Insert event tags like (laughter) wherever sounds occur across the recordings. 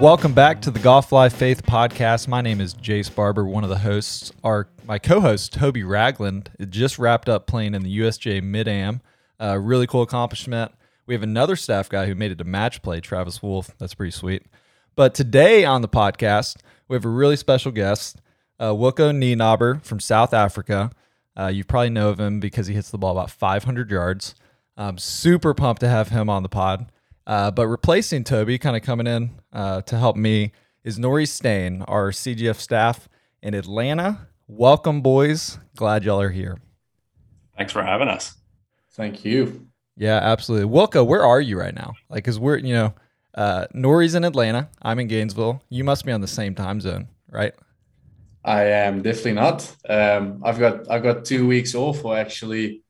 Welcome back to the Golf Life Faith podcast. My name is Jayce Barber, one of the hosts. Our my co-host Toby Ragland just wrapped up playing in the USGA Mid Am. Uh, really cool accomplishment. We have another staff guy who made it to match play, Travis Wolf. That's pretty sweet. But today on the podcast, we have a really special guest, uh, Wilco Nienaber from South Africa. Uh, you probably know of him because he hits the ball about 500 yards. I'm super pumped to have him on the pod. Uh, but replacing Toby, kind of coming in uh, to help me, is Norrie Steyn, our CGF staff in Atlanta. Welcome, boys. Glad y'all are here. Thanks for having us. Thank you. Yeah, absolutely. Wilco, where are you right now? Like, cause we're, you know, uh, Norrie's in Atlanta. I'm in Gainesville. You must be on the same time zone, right? I am definitely not. Um, I've got I've got two weeks off, or actually,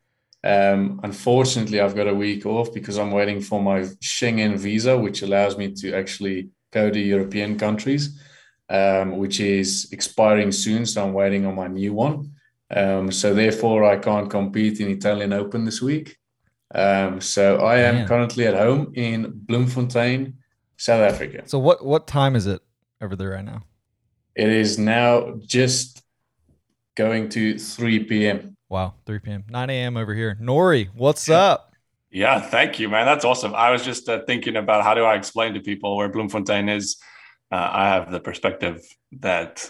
um, unfortunately, I've got a week off because I'm waiting for my Schengen visa, which allows me to actually go to European countries, um, which is expiring soon. So I'm waiting on my new one. Um, so therefore, I can't compete in Italian Open this week. Um, so I am Man. currently at home in Bloemfontein, South Africa. So what what time is it over there right now? It is now just going to 3 p.m. Wow, 3 p.m. 9 a.m. over here. Norrie, what's up? Yeah, thank you, man. That's awesome. I was just uh, thinking about how do I explain to people where Bloemfontein is. Uh, I have the perspective that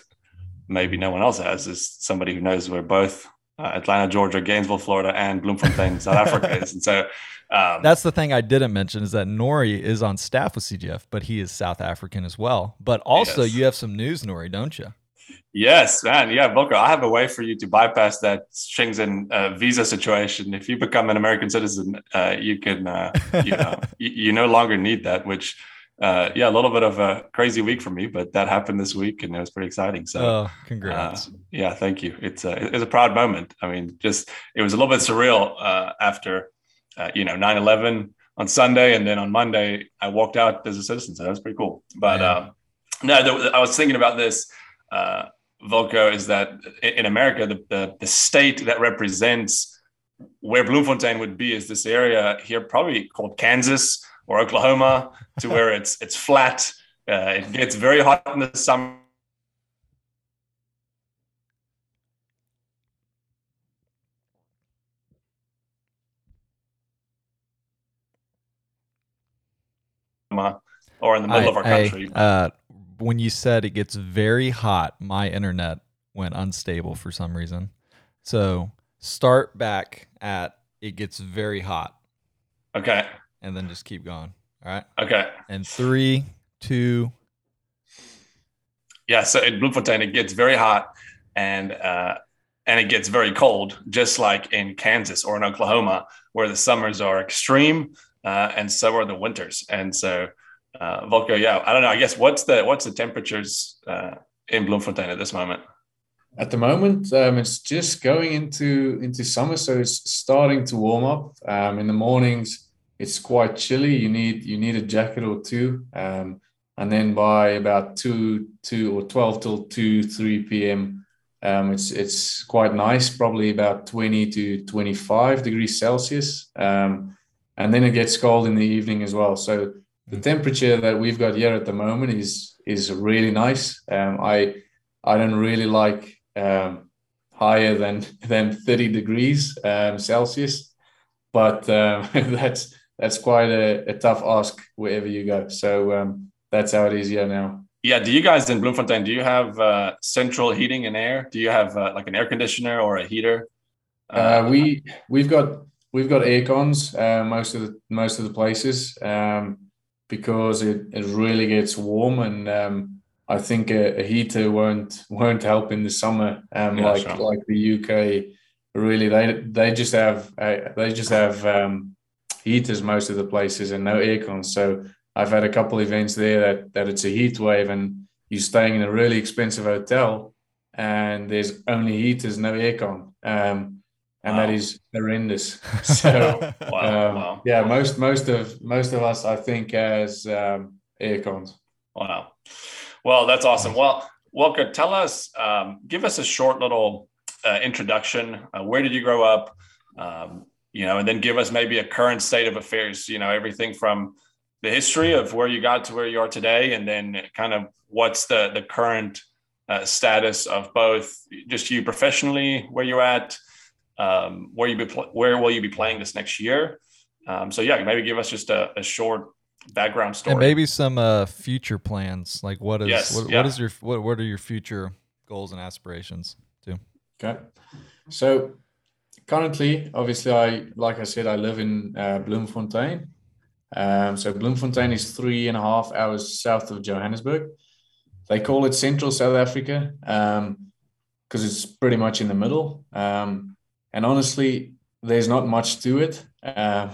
maybe no one else has, is somebody who knows where both uh, Atlanta, Georgia, Gainesville, Florida, and Bloemfontein, South (laughs) Africa is. And so um, that's the thing I didn't mention is that Norrie is on staff with CGF, but he is South African as well. But also, yes. you have some news, Norrie, don't you? Yes, man. Yeah, Boca. I have a way for you to bypass that Schengen uh, visa situation. If you become an American citizen, uh, you can, uh, you know, (laughs) you, you, no longer need that. Which, uh, yeah, a little bit of a crazy week for me, but that happened this week, and it was pretty exciting. So, oh, congrats. Uh, yeah, thank you. It's a it's a proud moment. I mean, just it was a little bit surreal uh, after uh, you know 9-11 on sunday and then on monday i walked out as a citizen so that was pretty cool but yeah. um, no i was thinking about this uh, wilco is that in america the, the, the state that represents where bloemfontein would be is this area here probably called kansas or oklahoma to (laughs) where it's it's flat uh, it gets very hot in the summer or in the middle I, of our country. I, uh, when you said it gets very hot, my internet went unstable for some reason. So start back at it gets very hot. Okay. And then just keep going. All right. Okay. And three, two. Yeah. So in Bloemfontein, it gets very hot and uh, and it gets very cold, just like in Kansas or in Oklahoma, where the summers are extreme uh, and so are the winters. And so, uh, yeah, I don't know. I guess what's the what's the temperatures uh, in Bloemfontein at this moment? At the moment, um, it's just going into into summer, so it's starting to warm up. Um, in the mornings, it's quite chilly. You need you need a jacket or two, um, and then by about two two or twelve till two three p.m. Um, it's it's quite nice, probably about twenty to twenty five degrees Celsius. Um, and then it gets cold in the evening as well. So the temperature that we've got here at the moment is is really nice. Um, I I don't really like um, higher than (laughs) than 30 degrees um, Celsius, but um, (laughs) that's that's quite a, a, tough ask wherever you go. So um, that's how it is here now. Yeah. Do you guys in Bloemfontein do you have uh, central heating and air? Do you have uh, like an air conditioner or a heater? Uh, we we've got we've got air cons uh, most of the most of the places um, because it, it really gets warm and um, I think a, a, heater won't won't help in the summer um, yeah, like sure. like the UK really. They they just have uh, they just have um, heaters most of the places and no air cons so I've had a couple events there that that it's a heat wave and you're staying in a really expensive hotel and there's only heaters no aircon. Um, and wow. that is horrendous. (laughs) So wow, um, wow. yeah, most most of most of us, I think, as um, air cons. Wow. Well, that's awesome. Well, Wilco, tell us, um, give us a short little uh, introduction. Uh, where did you grow up? Um, you know, and then give us maybe a current state of affairs. You know, everything from the history of where you got to where you are today, and then kind of what's the the current uh, status of both just you professionally, where you're at, um, where you be pl- where will you be playing this next year? Um, so yeah, maybe give us just a, a short background story. And maybe some uh, future plans. Like what is Yes, what, yeah. what is your what what are your future goals and aspirations too? Okay. So currently, obviously, I like I said, I live in uh, Bloemfontein. Um, so Bloemfontein is three and a half hours south of Johannesburg. They call it Central South Africa because it's pretty much in the middle. Um, and honestly, there's not much to it. Uh,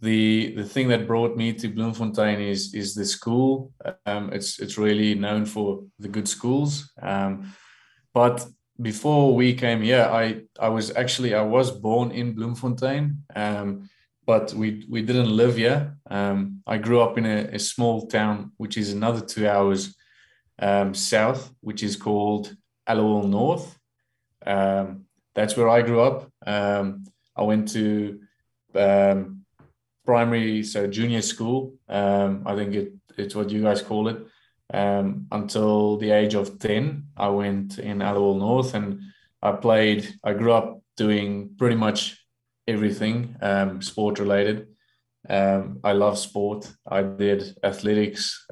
the the thing that brought me to Bloemfontein is is the school. Um, it's it's really known for the good schools. Um, but before we came here, I I was actually I was born in Bloemfontein, um, but we we didn't live here. Um, I grew up in a, a small town which is another two hours um, south, which is called Aliwal North. Um, that's where I grew up. Um, I went to um, primary, so junior school. Um, I think it, it's what you guys call it. Um, until the age of 10, I went in Aliwal North and I played, I grew up doing pretty much everything um, sport related. I love sport. I did athletics,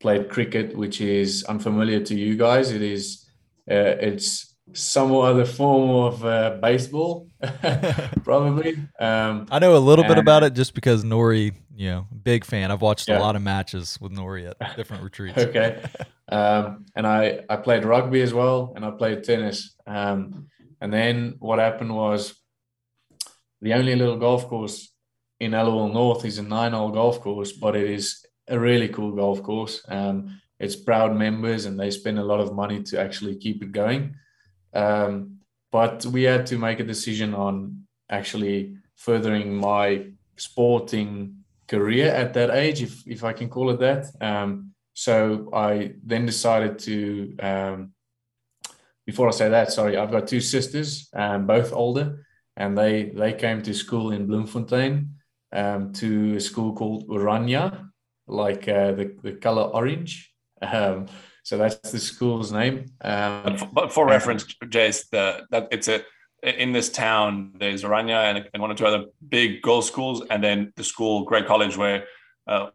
played cricket, which is unfamiliar to you guys. It is, uh, it's some other form of uh, baseball, (laughs) probably. Um, I know a little bit about it just because Norrie, you know, big fan. I've watched Yeah. a lot of matches with Norrie at different (laughs) retreats. okay. Um, and I, I played rugby as well, and I played tennis. Um, and then what happened was the only little golf course in Aliwal North is a nine-hole golf course, but it is a really cool golf course. Um, it's proud members, and they spend a lot of money to actually keep it going. Um, but we had to make a decision on actually furthering my sporting career at that age, if if I can call it that. Um, so I then decided to. Um, before I say that, sorry, I've got two sisters, um, both older, and they they came to school in Bloemfontein, um, to a school called Oranje, like uh, the the color orange. So that's the school's name. Um, But for, but for reference, Jayce, the that it's a in this town. There's Oranje and, and one or two other big girls' schools, and then the school, Grey College, where uh,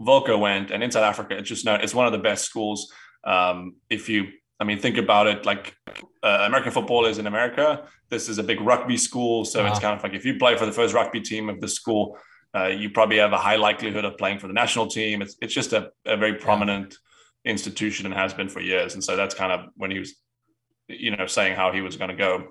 Wilco went. And in South Africa, it's just known. It's one of the best schools. Um, if you, I mean, think about it. Like uh, American football is in America. This is a big rugby school, so it's Ah. kind of like if you play for the first rugby team of the school, uh, you probably have a high likelihood of playing for the national team. It's it's just a, a very prominent institution and has been for years. And so that's kind of when he was, you know, saying how he was going to go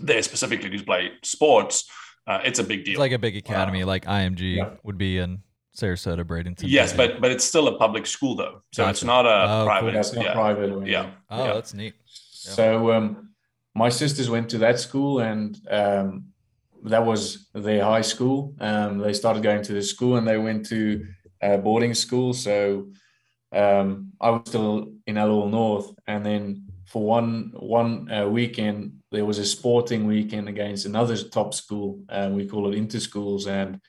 there specifically to play sports. Uh, it's a big deal. It's like a big academy, like IMG Yeah. would be in Sarasota, Bradenton. yes, PA. but but it's still a public school though, so it's not a Oh, cool. private. that's not yeah. private. Or Yeah. oh, yeah. that's neat. So um, my sisters went to that school, and um, that was their high school. Um, they started going to the school, and they went to uh, boarding school. So um, I was still in Aliwal North, and then for one one uh, weekend there was a sporting weekend against another top school, and we call it inter schools, and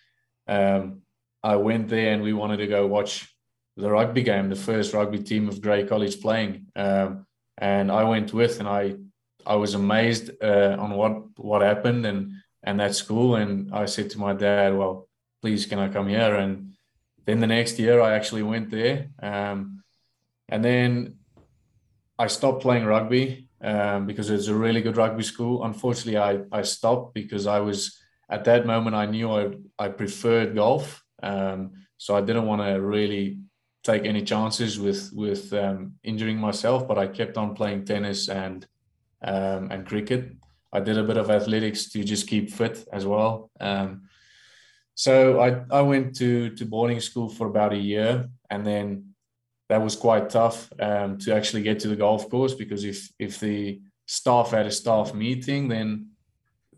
um, I went there, and we wanted to go watch the rugby game, the first rugby team of Grey College playing. Um, and I went with, and I I was amazed uh, on what what happened and and that school. And I said to my dad, "Well, please, can I come here?" And then the next year, I actually went there. Um, and then I stopped playing rugby um, because it's a really good rugby school. Unfortunately, I I stopped because I was at that moment I knew I I preferred golf. Um, so I didn't want to really take any chances with with um, injuring myself, but I kept on playing tennis and um, and cricket. I did a bit of athletics to just keep fit as well. Um, so I, I went to to boarding school for about a year, and then that was quite tough um, to actually get to the golf course because if if the staff had a staff meeting, then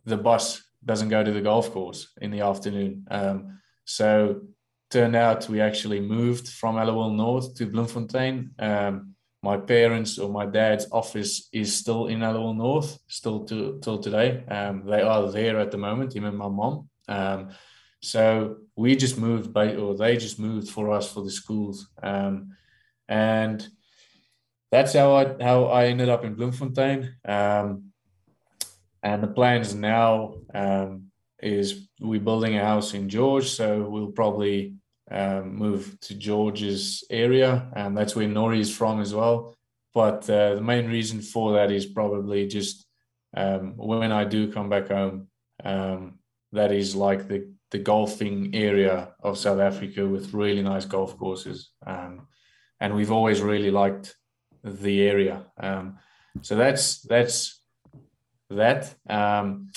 the bus doesn't go to the golf course in the afternoon. Um, so turned out we actually moved from Aliwal North to Bloemfontein. Um, my parents or my dad's office is still in Aliwal North, still to, till today. Um, they are there at the moment, him and my mom. So we just moved, by, or they just moved for us for the schools, um, and that's how I how I ended up in Bloemfontein. Um, and the plans now um, is we're building a house in George, so we'll probably um, move to George's area, and that's where Norrie is from as well. But uh, the main reason for that is probably just um, when I do come back home, um, that is like the the golfing area of South Africa with really nice golf courses, um, and we've always really liked the area. Um, so that's that's that. Um,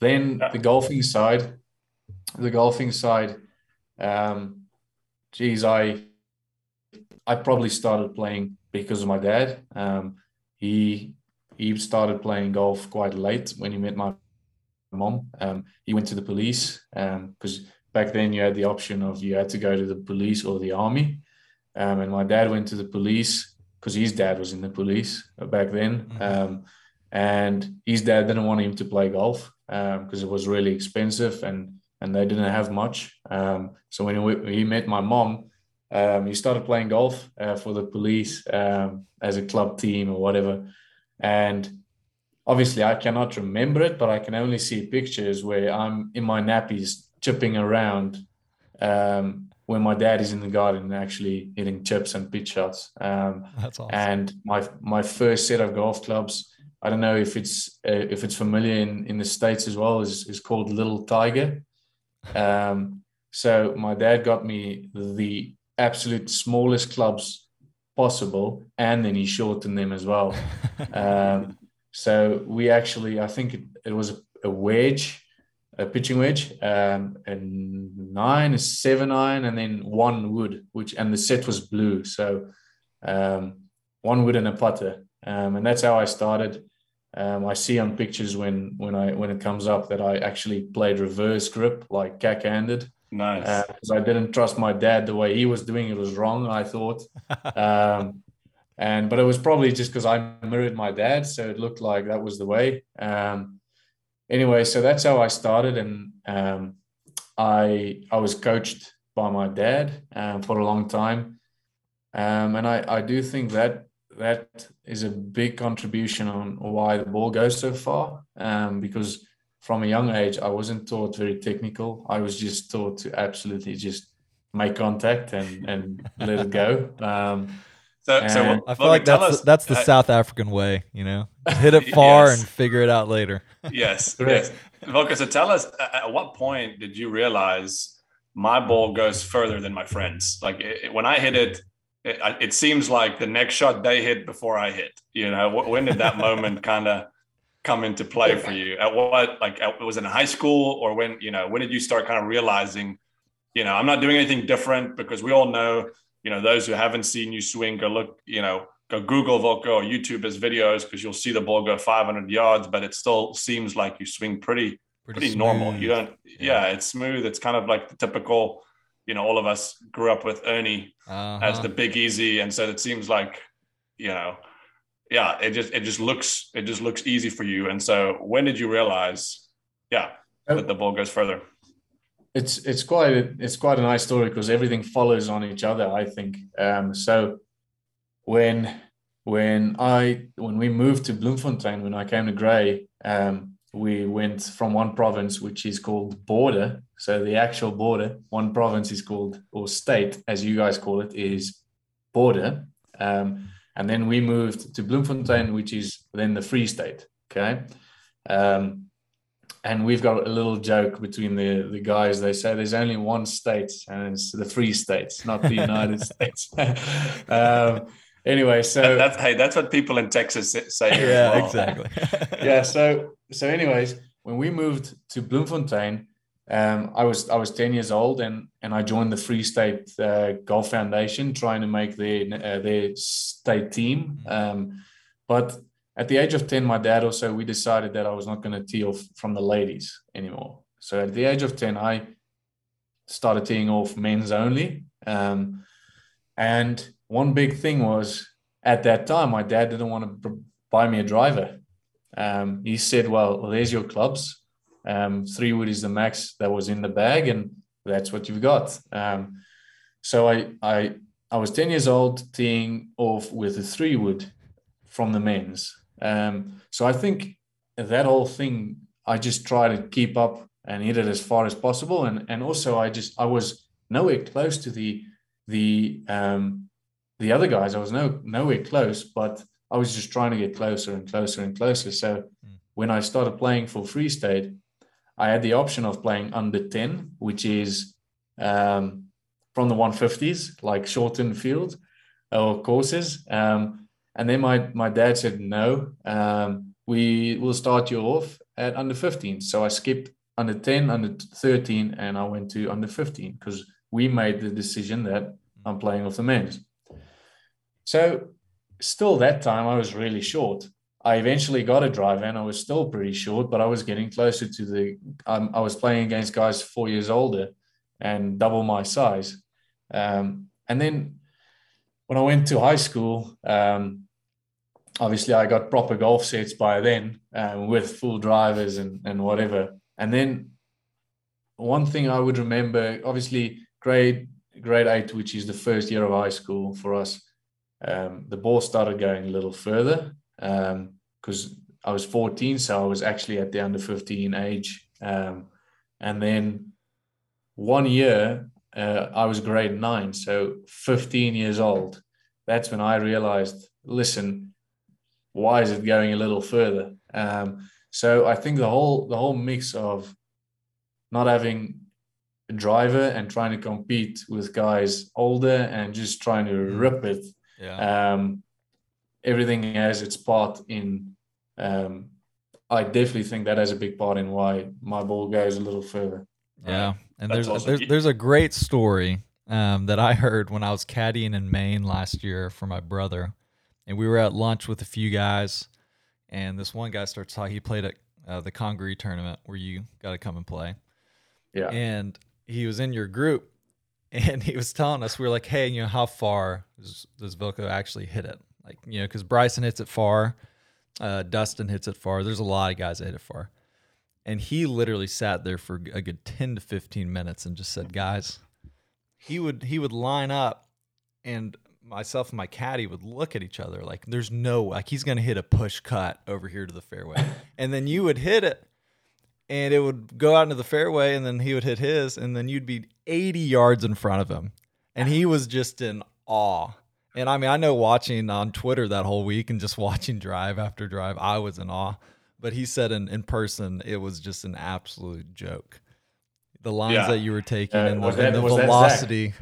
then the golfing side, the golfing side. Um, geez, I I probably started playing because of my dad. Um, he he started playing golf quite late when he met my mom. Um, he went to the police because um, back then you had the option of you had to go to the police or the army. Um, and my dad went to the police because his dad was in the police back then. Mm-hmm. Um, and his dad didn't want him to play golf because um, it was really expensive and and they didn't have much. Um, so when he, he, met my mom, um, he started playing golf uh, for the police um, as a club team or whatever. And obviously, I cannot remember it, but I can only see pictures where I'm in my nappies chipping around um, when my dad is in the garden actually hitting chips and pitch shots. Um, (laughs) That's awesome. And my my first set of golf clubs I don't know if it's uh, if it's familiar in, in the states as well. is is called Little Tiger. Um, so my dad got me the absolute smallest clubs possible, and then he shortened them as well. (laughs) um, so we actually, I think it, it was a, wedge, a pitching wedge, um, a nine, a seven iron, and then one wood, which and the set was blue. So um, one wood and a putter, um, and that's how I started. Um, I see on pictures when when I when it comes up that I actually played reverse grip, like cack-handed. Nice. Because uh, I didn't trust my dad the way he was doing it was wrong. I thought, (laughs) um, and but it was probably just because I mirrored my dad, so it looked like that was the way. Um, anyway, so that's how I started, and um, I I was coached by my dad um, for a long time, um, and I I do think that that is a big contribution on why the ball goes so far. Um, because from a young age, I wasn't taught very technical. I was just taught to absolutely just make contact and and let it go. So, so I feel like that's us, the, that's the uh, South African way, you know, hit it (laughs) far yes. and figure it out later. (laughs) yes, yes. Wilco, so tell us, at what point did you realize my ball goes further than my friends? Like it, when I hit it, it, it, seems like the next shot they hit before I hit. You know, when did that moment (laughs) kind of come into play for you? At what, like, at, was it in high school or when, you know, when did you start kind of realizing, you know, I'm not doing anything different because we all know, you know, those who haven't seen you swing, go look, you know, go Google Wilco or YouTube his videos because you'll see the ball go 500 yards, but it still seems like you swing pretty, pretty, pretty normal. You don't, yeah. yeah, it's smooth. It's kind of like the typical you know, all of us grew up with Ernie uh-huh. as the big easy. And so it seems like, you know, yeah, it just, it just looks, it just looks easy for you. And so when did you realize, yeah, that the ball goes further? It's, it's quite, a, it's quite a nice story because everything follows on each other, I think. Um, so when, when I, when we moved to Bloemfontein, when I came to Grey, um, we went from one province which is called border so the actual border one province is called or state as you guys call it is border um, and then we moved to bloemfontein which is then the free state okay? Um, and we've got a little joke between the, the guys. They say there's only one state and it's the free states not the united (laughs) states. (laughs) Um, anyway so that, that's hey that's what people in texas say yeah well. exactly. (laughs) Yeah so so anyways when we moved to bloemfontein um, i was i was 10 years old and and i joined the free state uh, golf foundation trying to make their uh, their state team. Um, but at the age of 10 my dad also we decided that i was not going to tee off from the ladies anymore so at the age of 10 i started teeing off men's only um, and one big thing was at that time, my dad didn't want to buy me a driver. Um, he said, well, there's your clubs. Um, three wood is the max that was in the bag, and that's what you've got. Um, so I I I was 10 years old teeing off with a three wood from the men's. Um, so I think that whole thing, I just try to keep up and hit it as far as possible. And and also I just I was nowhere close to the the um, the other guys. I was no nowhere close, but I was just trying to get closer and closer and closer. So mm. when I started playing for Free State, I had the option of playing under 10, which is um, from the 150s, like shortened field or courses. Um, and then my, my dad said, no, um, we will start you off at under 15. So I skipped under 10, under 13, and I went to under 15 because we made the decision that I'm playing with the men's. So still that time I was really short. I eventually got a drive and I was still pretty short, but I was getting closer to the. Um, I was playing against guys four years older and double my size. Um, and then when I went to high school, um, obviously I got proper golf sets by then um, with full drivers and, and whatever. And then one thing I would remember, obviously grade grade eight, which is the first year of high school for us, um, the ball started going a little further because um, I was 14, so I was actually at the under 15 age. Um, and then one year, uh, I was grade nine, so 15 years old. That's when I realized, listen, why is it going a little further? Um, so I think the whole the whole mix of not having a driver and trying to compete with guys older and just trying to mm. rip it yeah. Um, everything has its part in. Um, I definitely think that has a big part in why my ball goes a little further. Yeah, and there's awesome. there's there's a great story um, that I heard when I was caddying in Maine last year for my brother, and we were at lunch with a few guys, and this one guy starts talking. He played at uh, the Congaree tournament where you got to come and play. Yeah, and he was in your group, (laughs) and he was telling us we were like, hey, you know, how far does, does Wilco actually hit it? Like, you know, because Bryson hits it far, uh, Dustin hits it far. There's a lot of guys that hit it far, and he literally sat there for a good ten to fifteen minutes and just said, guys, he would he would line up, and myself and my caddy would look at each other like, there's no like he's gonna hit a push cut over here to the fairway, (laughs) and then you would hit it and it would go out into the fairway and then he would hit his and then you'd be 80 yards in front of him. And he was just in awe. And i mean i know watching on twitter that whole week and just (laughs) watching drive after drive i was in awe. But he said in, in person it was just an absolute joke. The lines yeah. that you were taking uh, and the, that, and the velocity.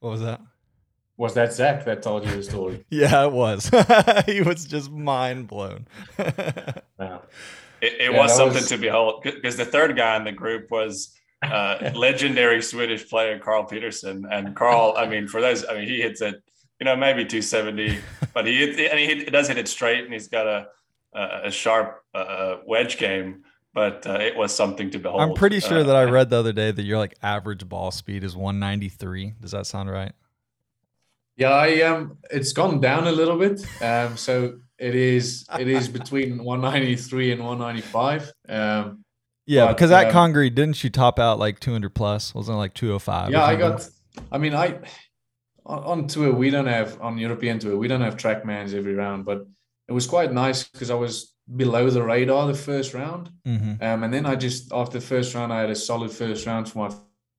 What was that was that Zach that told you the story? (laughs) yeah, it was. (laughs) he was just mind blown. (laughs) wow. It, it yeah, was something was... to behold because the third guy in the group was uh, legendary Swedish player Carl Pettersson. And Carl, I mean, for those, I mean, he hits it, you know, maybe 270, but he and he does hit it straight, and he's got a a, sharp uh, wedge game. But uh, it was something to behold. I'm pretty sure that I uh, read the other day that your like average ball speed is 193. Does that sound right? Yeah, I um, it's gone down a little bit. Um, so it is it is (laughs) between 193 and 195. Um, yeah, but, because at um, didn't you top out like 200 plus? Wasn't it like 205? Yeah, I got. I mean, I on, on tour we don't have on European tour we don't have TrackMans every round, but it was quite nice because I was below the radar the first round, mm-hmm. um, and then I just after the first round I had a solid first round for my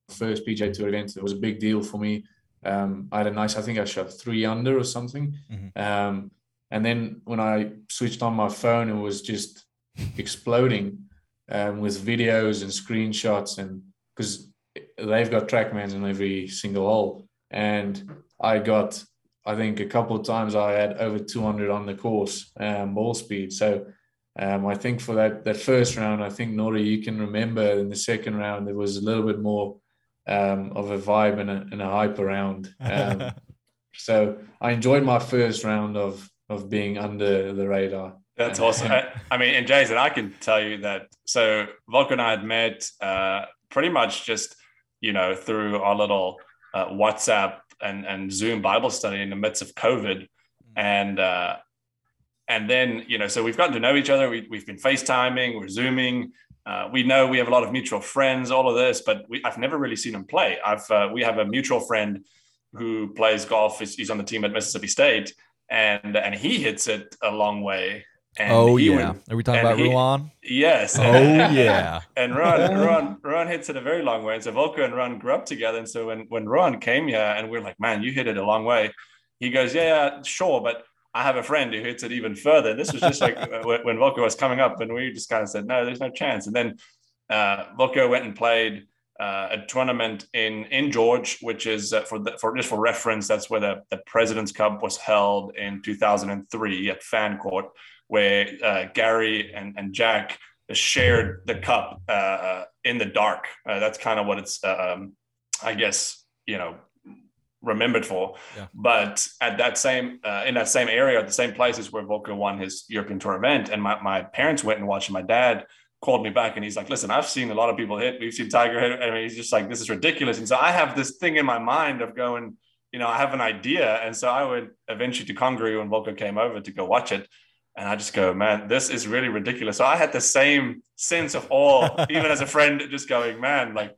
first PGA Tour event. It was a big deal for me. Um, I had a nice, I think I shot three under or something. Mm-hmm. Um, and then when I switched on my phone, it was just (laughs) exploding um, with videos and screenshots, and because they've got TrackMans in every single hole, and I got, I think a couple of times I had over 200 on the course um, ball speed. So um, I think for that that first round, I think Norrie, you can remember in the second round there was a little bit more um, of a vibe and a, and a hype around. Um, (laughs) so I enjoyed my first round of of being under the radar. That's awesome. I mean, and Jason, I can tell you that. So Wilco and I had met uh, pretty much just, you know, through our little uh, WhatsApp and, and Zoom Bible study in the midst of COVID. And uh, and then you know, so we've gotten to know each other. We, we've been FaceTiming, we're Zooming. Uh, we know we have a lot of mutual friends, all of this, but we, I've never really seen him play. I've uh, we have a mutual friend who plays golf. He's, he's on the team at Mississippi State, and and he hits it a long way. And oh yeah, would, are we talking about he, Ruan? Yes. Oh (laughs) yeah. and Ruan, Ruan, Ruan hits it a very long way. And so Wilco and Ruan grew up together. And so when when Ruan came here, and we are like, man, you hit it a long way. He goes, yeah, yeah, sure, but I have a friend who hits it even further. This was just like when Wilco was coming up, and we just kind of said, no, there's no chance. And then uh, Wilco went and played uh, a tournament in in George, which is uh, for the, for just for reference, that's where the, the President's Cup was held in 2003 at Fancourt where uh, Gary and, and Jack shared the cup uh, uh in the dark. Uh, that's kind of what it's, uh, um, I guess, you know, remembered for. Yeah. But at that same, uh, in that same area, at the same places where Wilco won his European Tour event, and my, my parents went and watched. And my dad called me back and he's like, listen, I've seen a lot of people hit. We've seen Tiger hit. I mean, he's just like, this is ridiculous. And so I have this thing in my mind of going, you know, I have an idea. And so I went eventually to Congaree when Wilco came over to go watch it. And I just go, man, this is really ridiculous. So I had the same sense of awe, (laughs) even as a friend, just going, man, like,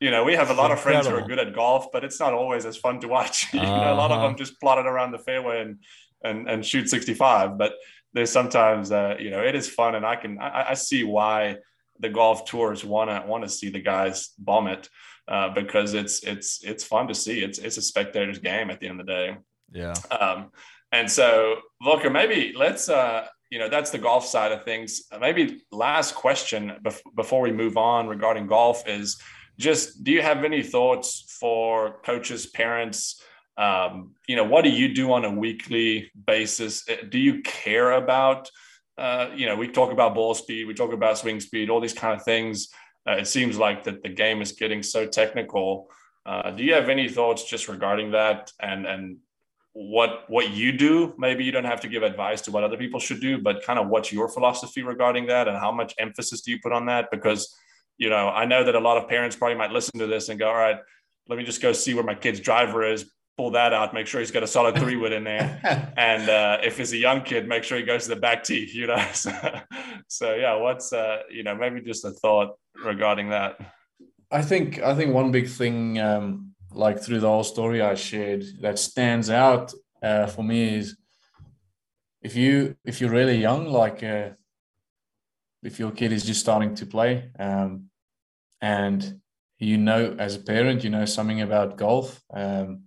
you know, we have a lot of friends who are good at golf, but it's not always as fun to watch. (laughs) you know, a lot of uh-huh. them just plotted around the fairway and and and shoot 65. But there's sometimes, uh, you know, it is fun, and I can I, I see why the golf tours want to want to see the guys bomb it uh, because it's it's it's fun to see. It's it's a spectator's game at the end of the day. Yeah. Um, and so, Wilco, maybe let's, uh, you know, that's the golf side of things. Maybe last question bef- before we move on regarding golf is just do you have any thoughts for coaches, parents? Um, you know, what do you do on a weekly basis? Uh, do you care about, uh, you know, we talk about ball speed, we talk about swing speed, all these kind of things. Uh, it seems like that the game is getting so technical. Uh, do you have any thoughts just regarding that and and what what you do maybe you don't have to give advice to what other people should do but kind of what's your philosophy regarding that and how much emphasis do you put on that because you know i know that a lot of parents probably might listen to this and go all right let me just go see where my kid's driver is pull that out make sure he's got a solid three wood in there (laughs) and uh, if he's a young kid make sure he goes to the back tee you know? (laughs) So, so yeah what's uh, you know maybe just a thought regarding that. I think i think one big thing um, like through the whole story I shared that stands out uh, for me is if you if you're really young, like uh, if your kid is just starting to play, um, and you know as a parent you know something about golf. Um,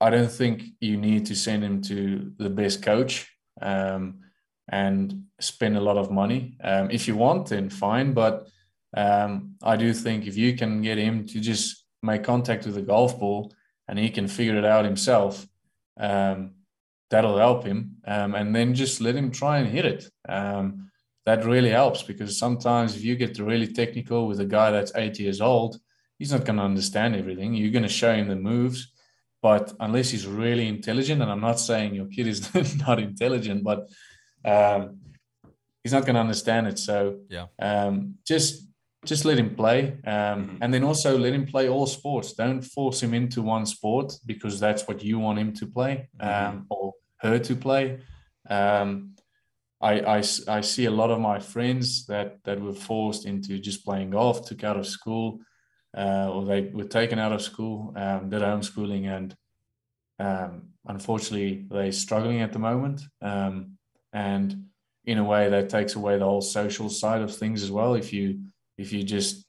I don't think you need to send him to the best coach um, and spend a lot of money. Um, if you want, then fine. But um, I do think if you can get him to just make contact with the golf ball and he can figure it out himself, um, that'll help him. Um, and then just let him try and hit it. That really helps because sometimes if you get really technical with a guy that's eight years old, he's not going to understand everything. You're going to show him the moves. But unless he's really intelligent, and I'm not saying your kid is (laughs) not intelligent, but um, he's not going to understand it. So yeah, um, just just let him play um, mm-hmm. and then also let him play all sports don't force him into one sport because that's what you want him to play mm-hmm. um, or her to play um, I, I, I, see a lot of my friends that, that were forced into just playing golf took out of school uh, or they were taken out of school um, did homeschooling and um, unfortunately they're struggling at the moment um, and in a way that takes away the whole social side of things as well if you if you just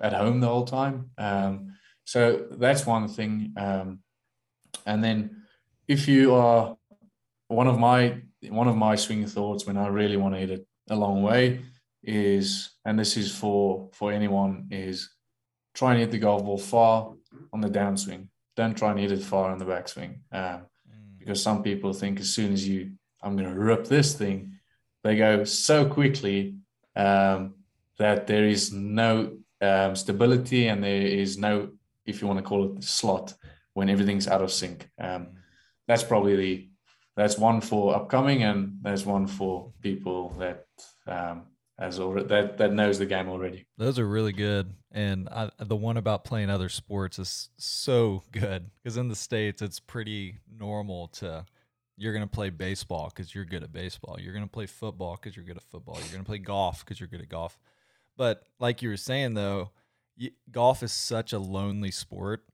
at home the whole time. Um, so that's one thing. Um, and then if you are one of my one of my swing thoughts when I really want to hit it a long way is, and this is for for anyone, is try and hit the golf ball far on the downswing. Don't try and hit it far on the backswing. Um, mm. because some people think as soon as you, I'm going to rip this thing, they go so quickly um, that there is no um, stability and there is no, if you want to call it, slot when everything's out of sync. Um, that's probably the that's one for upcoming, and there's one for people that um, has already that that knows the game already. Those are really good, and I, the one about playing other sports is so good because in the states it's pretty normal to you're going to play baseball because you're good at baseball. You're going to play football because you're good at football. You're going to play golf because you're good at golf. But like you were saying, though, y- golf is such a lonely sport.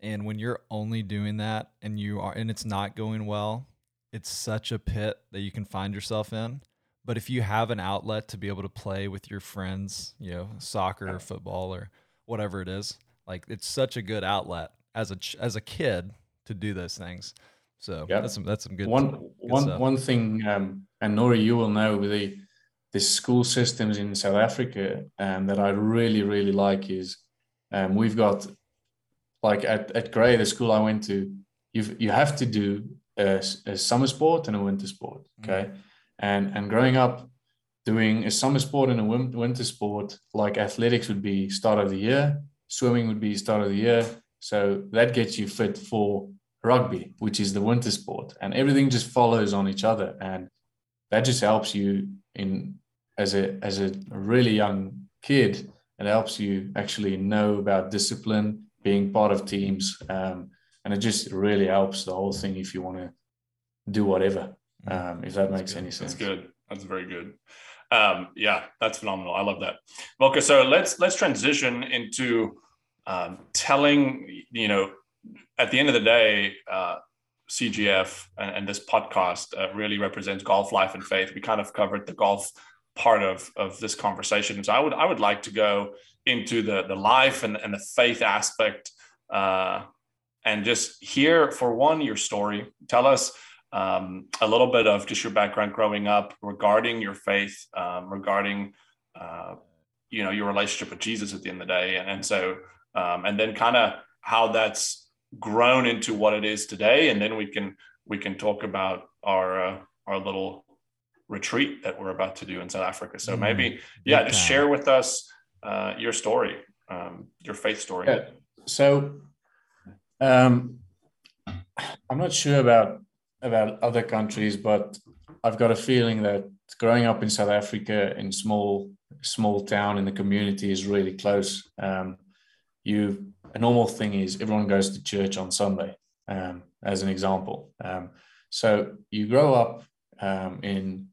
And when you're only doing that and you are, and it's not going well, it's such a pit that you can find yourself in. But if you have an outlet to be able to play with your friends, you know, soccer or football or whatever it is, like it's such a good outlet as a ch- as a kid to do those things. So Yep. that's some that's some good one good one stuff. one thing, um, and Norrie, you will know with the the school systems in South Africa um, that I really really like is um, we've got like at at Grey, the school I went to, you you have to do a, a summer sport and a winter sport. Okay, and and growing up doing a summer sport and a winter sport like athletics would be start of the year, swimming would be start of the year. So that gets you fit for rugby, which is the winter sport, and everything just follows on each other, and that just helps you in as a as a really young kid. It helps you actually know about discipline, being part of teams, um, and it just really helps the whole thing if you want to do whatever. Um, if that makes any sense. That's good. That's very good. Um, yeah, that's phenomenal. I love that. Okay, so let's let's transition into um, telling. You know, at the end of the day, uh, CGF and, and this podcast uh, really represents golf life and faith. We kind of covered the golf part of of this conversation. So I would I would like to go into the the life and, and the faith aspect, uh, and just hear for one your story. Tell us um, a little bit of just your background growing up regarding your faith, um, regarding uh, you know your relationship with Jesus at the end of the day, and, and so um, and then kind of how that's grown into what it is today, and then we can we can talk about our uh, our little retreat that we're about to do in South Africa. So Mm, maybe yeah, just time. share with us uh, your story, um, your faith story. Yeah. So um, I'm not sure about about other countries, but I've got a feeling that growing up in South Africa in small small town in the community is really close. Um, you a normal thing is everyone goes to church on Sunday, um, as an example. Um, so you grow up um, in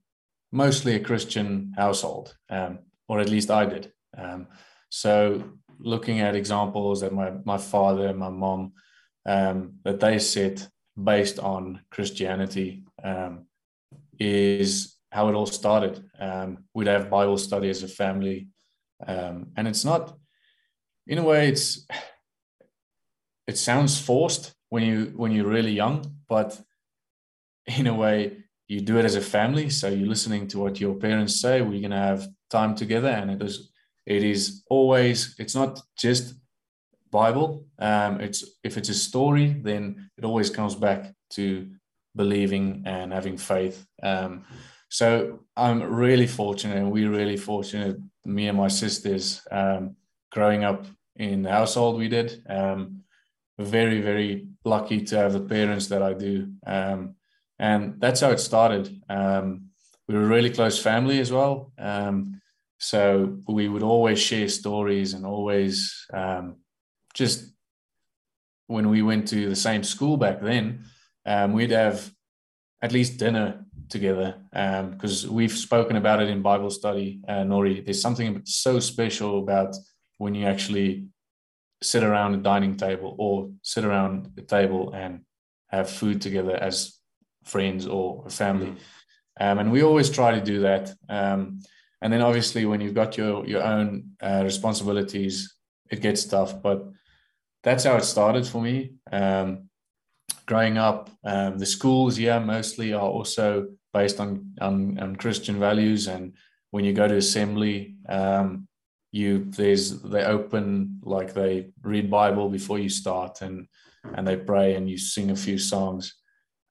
mostly a Christian household, um, or at least I did. Um, so looking at examples that my my father my mom um, that they set based on Christianity um, is how it all started. Um, we'd have Bible study as a family, um, and it's not, in a way, it's it sounds forced when you when you're really young, but in a way, you do it as a family. So you're listening to what your parents say. We're gonna have time together, and it is it is always it's not just Bible. Um, it's if it's a story, then it always comes back to believing and having faith. Um, so I'm really fortunate, and we're really fortunate. Me and my sisters, um, growing up in the household we did, um, very very lucky to have the parents that I do, um, and that's how it started. Um, we were a really close family as well. So we would always share stories and always um, just when we went to the same school back then, um, we'd have at least dinner together because we've spoken about it in Bible study. Uh, Norrie, there's something so special about when you actually sit around a dining table or sit around a table and have food together as friends or a family. Um, and we always try to do that. Um, and then obviously when you've got your your own uh, responsibilities, it gets tough. But that's how it started for me. Um, growing up, um, the schools, yeah, mostly are also based on, on on Christian values. And when you go to assembly, um, you there's they open like they read Bible before you start, and and they pray and you sing a few songs.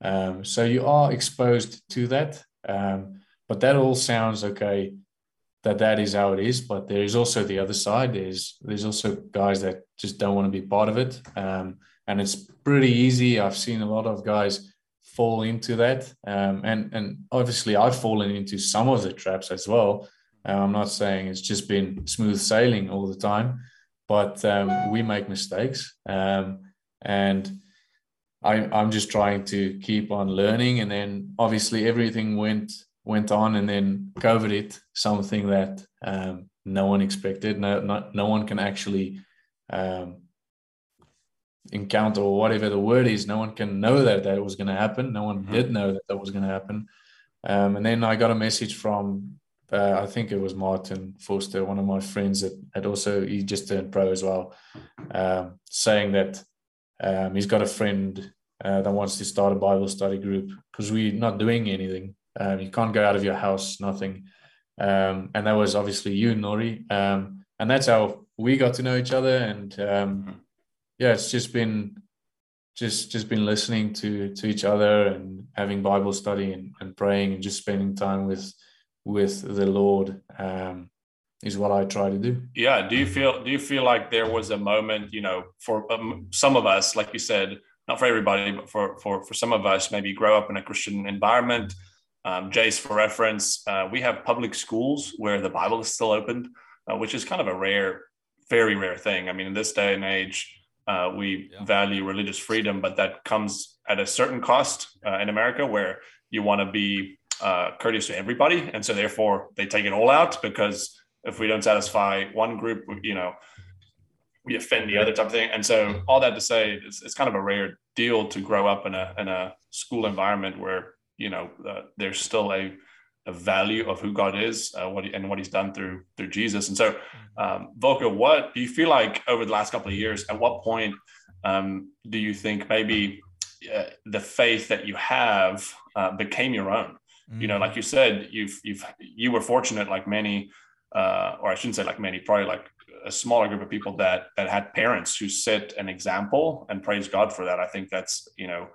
Um, so you are exposed to that. Um, but that all sounds okay that that is how it is but there is also the other side. There's there's also guys that just don't want to be part of it um, and it's pretty easy. I've seen a lot of guys fall into that um, and and obviously i've fallen into some of the traps as well. Uh, i'm not saying it's just been smooth sailing all the time but um, we make mistakes um, and I, I'm just trying to keep on learning, and then obviously everything went went on, and then COVID hit, something that um, no one expected. No, not, no one can actually um, encounter or whatever the word is. No one can know that that was going to happen. No one mm-hmm. did know that that was going to happen. Um, and then I got a message from uh, I think it was Martin Vorster, one of my friends that had also he just turned pro as well, um, saying that um, he's got a friend uh, that wants to start a Bible study group because we're not doing anything. Um, you can't go out of your house, nothing. Um, and that was obviously you, Norrie. Um, and that's how we got to know each other. And um, mm-hmm. yeah, it's just been just just been listening to to each other and having Bible study and, and praying and just spending time with with the Lord um, is what I try to do. Yeah. Do you feel do you feel like there was a moment, you know, for um, some of us, like you said, not for everybody, but for for for some of us, maybe grow up in a Christian environment. Um, Jayce, for reference, uh, we have public schools where the Bible is still opened, uh, which is kind of a rare, very rare thing. I mean, in this day and age, uh, we yeah. value religious freedom, but that comes at a certain cost uh, in America, where you want to be uh, courteous to everybody, and so therefore they take it all out because if we don't satisfy one group, you know, we offend the other type of thing. And so all that to say, it's, it's kind of a rare deal to grow up in a in a school environment where you know uh, there's still a a value of who God is, uh, what he, and what He's done through through Jesus. And so, um, Wilco, what do you feel like over the last couple of years? At what point um, do you think maybe uh, the faith that you have uh, became your own? Mm-hmm. You know, like you said, you've you've you were fortunate, like many, uh, or I shouldn't say like many, probably like a smaller group of people that that had parents who set an example, and praise God for that. I think that's you know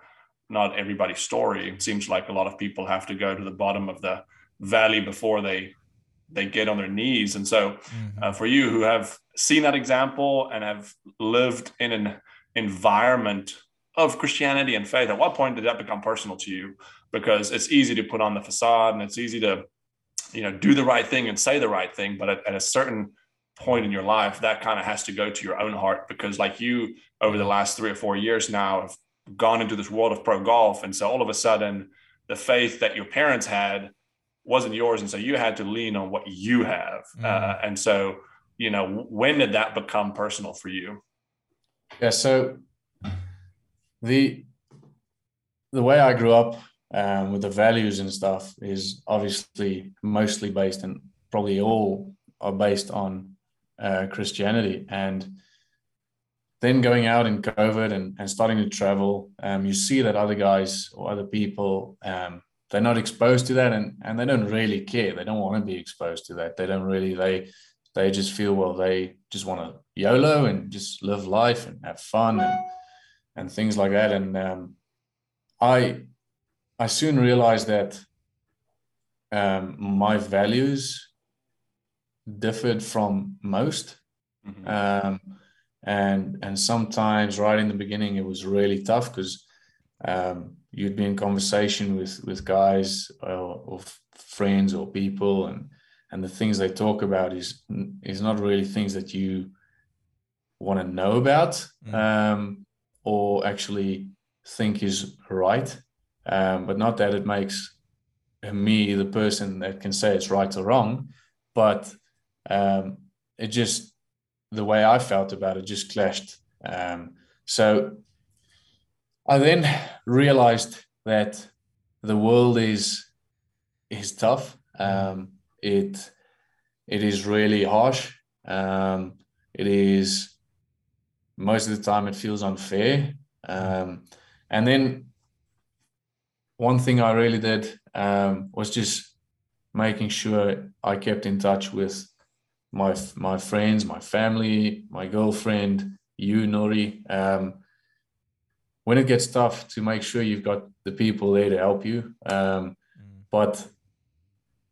not everybody's story. It seems like a lot of people have to go to the bottom of the valley before they they get on their knees. And so, mm-hmm. uh, for you who have seen that example and have lived in an environment of Christianity and faith, at what point did that become personal to you? because it's easy to put on the facade and it's easy to you know do the right thing and say the right thing but at, at a certain point in your life that kind of has to go to your own heart because like you over the last three or four years now have gone into this world of pro golf and so all of a sudden the faith that your parents had wasn't yours and so you had to lean on what you have mm. uh, and so you know when did that become personal for you yeah so the the way i grew up um, with the values and stuff is obviously mostly based and probably all are based on uh, Christianity. And then going out in COVID and, and starting to travel, um, you see that other guys or other people, um, they're not exposed to that and, and they don't really care. They don't want to be exposed to that. They don't really, they, they just feel, well, they just want to YOLO and just live life and have fun and, and things like that. And um, I, I soon realized that um, my values differed from most. Mm-hmm. And and sometimes right in the beginning it was really tough because um, you'd be in conversation with with guys or, or, friends or people and and the things they talk about is is not really things that you want to know about mm-hmm. um, or actually think is right um, but not that it makes me the person that can say it's right or wrong, but um, it just the way I felt about it just clashed. Um, so I then realized that the world is is tough. Um, it it is really harsh. Um, it is most of the time it feels unfair. Um, and then one thing I really did um, was just making sure I kept in touch with my my friends, my family, my girlfriend, you, Norrie. Um, when it gets tough, to make sure you've got the people there to help you. Um, mm. But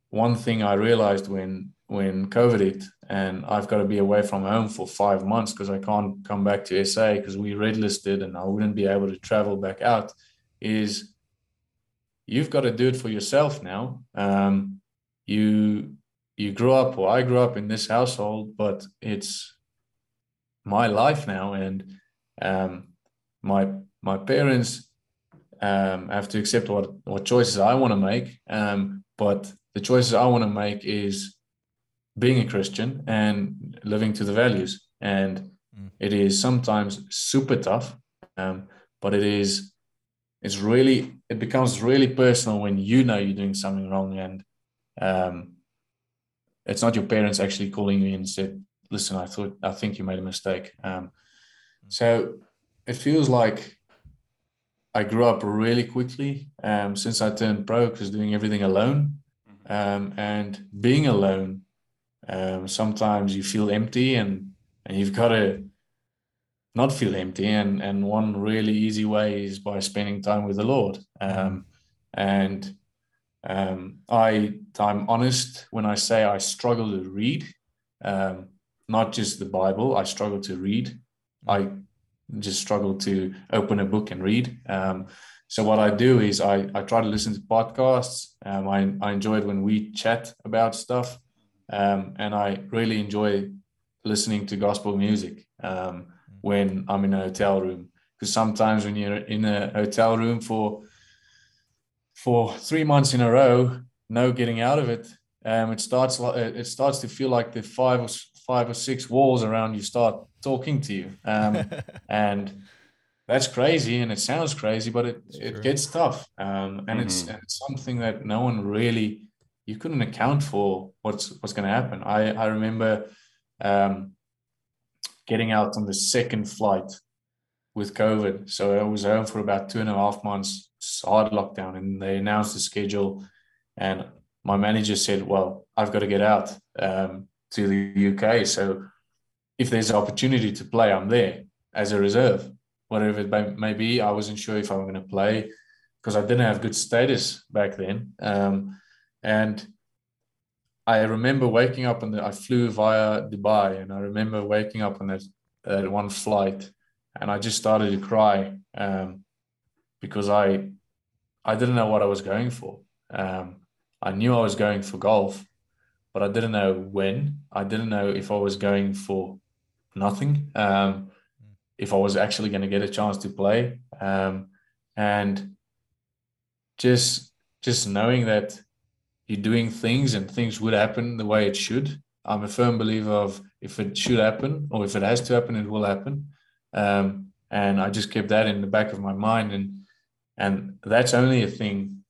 one thing I realized when when COVID hit, and I've got to be away from home for five months because I can't come back to SA because we red listed and I wouldn't be able to travel back out, is you've got to do it for yourself now. Um, you you grew up, or I grew up in this household, but it's my life now, and um, my my parents Um, have to accept what what choices I want to make. Um, but the choices I want to make is being a Christian and living to the values. And mm. it is sometimes super tough, um, but it is it's really it becomes really personal when you know you're doing something wrong and um, it's not your parents actually calling you and said, "Listen, I thought I think you made a mistake." Um, so it feels like I grew up really quickly um, since I turned pro because doing everything alone mm-hmm. um, and being alone. Um, sometimes you feel empty and and you've got to not feel empty. And and one really easy way is by spending time with the Lord. Um, and um, I I'm honest when I say I struggle to read, um, not just the Bible. I struggle to read. I just struggle to open a book and read. Um, so what I do is I, I try to listen to podcasts. Um, I, I enjoy it when we chat about stuff. Um, and I really enjoy listening to gospel music um, when I'm in a hotel room. Because sometimes when you're in a hotel room for for three months in a row, no getting out of it, um, it starts it starts to feel like the five or five or six walls around you start talking to you, um, (laughs) and that's crazy and it sounds crazy, but it it gets tough, um, and mm-hmm. it's, it's something that no one really you couldn't account for what's what's going to happen. I I remember um, getting out on the second flight with COVID, so I was home for about two and a half months, hard lockdown, and they announced the schedule, and my manager said, "Well, I've got to get out um, to the UK, so if there's an opportunity to play, I'm there as a reserve, whatever it may be. I wasn't sure if I'm going to play." Because I didn't have good status back then. Um, and I remember waking up and I flew via Dubai, and I remember waking up on that, that one flight, and I just started to cry um, because I I didn't know what I was going for. Um, I knew I was going for golf, but I didn't know when. I didn't know if I was going for nothing, um, if I was actually going to get a chance to play, um, and just just knowing that you're doing things and things would happen the way it should. I'm a firm believer of if it should happen or if it has to happen, it will happen. Um, and I just kept that in the back of my mind, and and that's only a thing,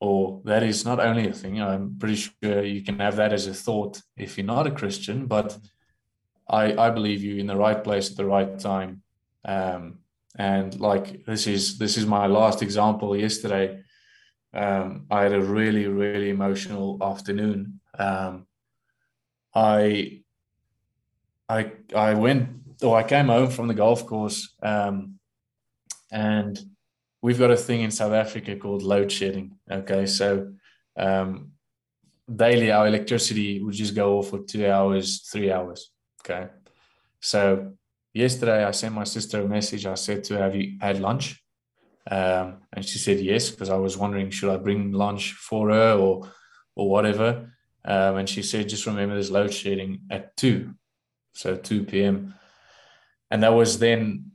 or that is not only a thing. I'm pretty sure you can have that as a thought if you're not a Christian, but I I believe you in the right place at the right time. Um, and like this is this is my last example yesterday um, I had a really, really emotional afternoon. Um, I, I, I went, or I came home from the golf course, um, and we've got a thing in South Africa called load shedding. Okay, so um, daily our electricity would just go off for two hours, three hours. Okay, so yesterday I sent my sister a message. I said to her, "Have you had lunch?" Um, and she said yes because I was wondering should I bring lunch for her or or whatever. Um, and she said just remember there's load shedding at two, so two p.m. And that was then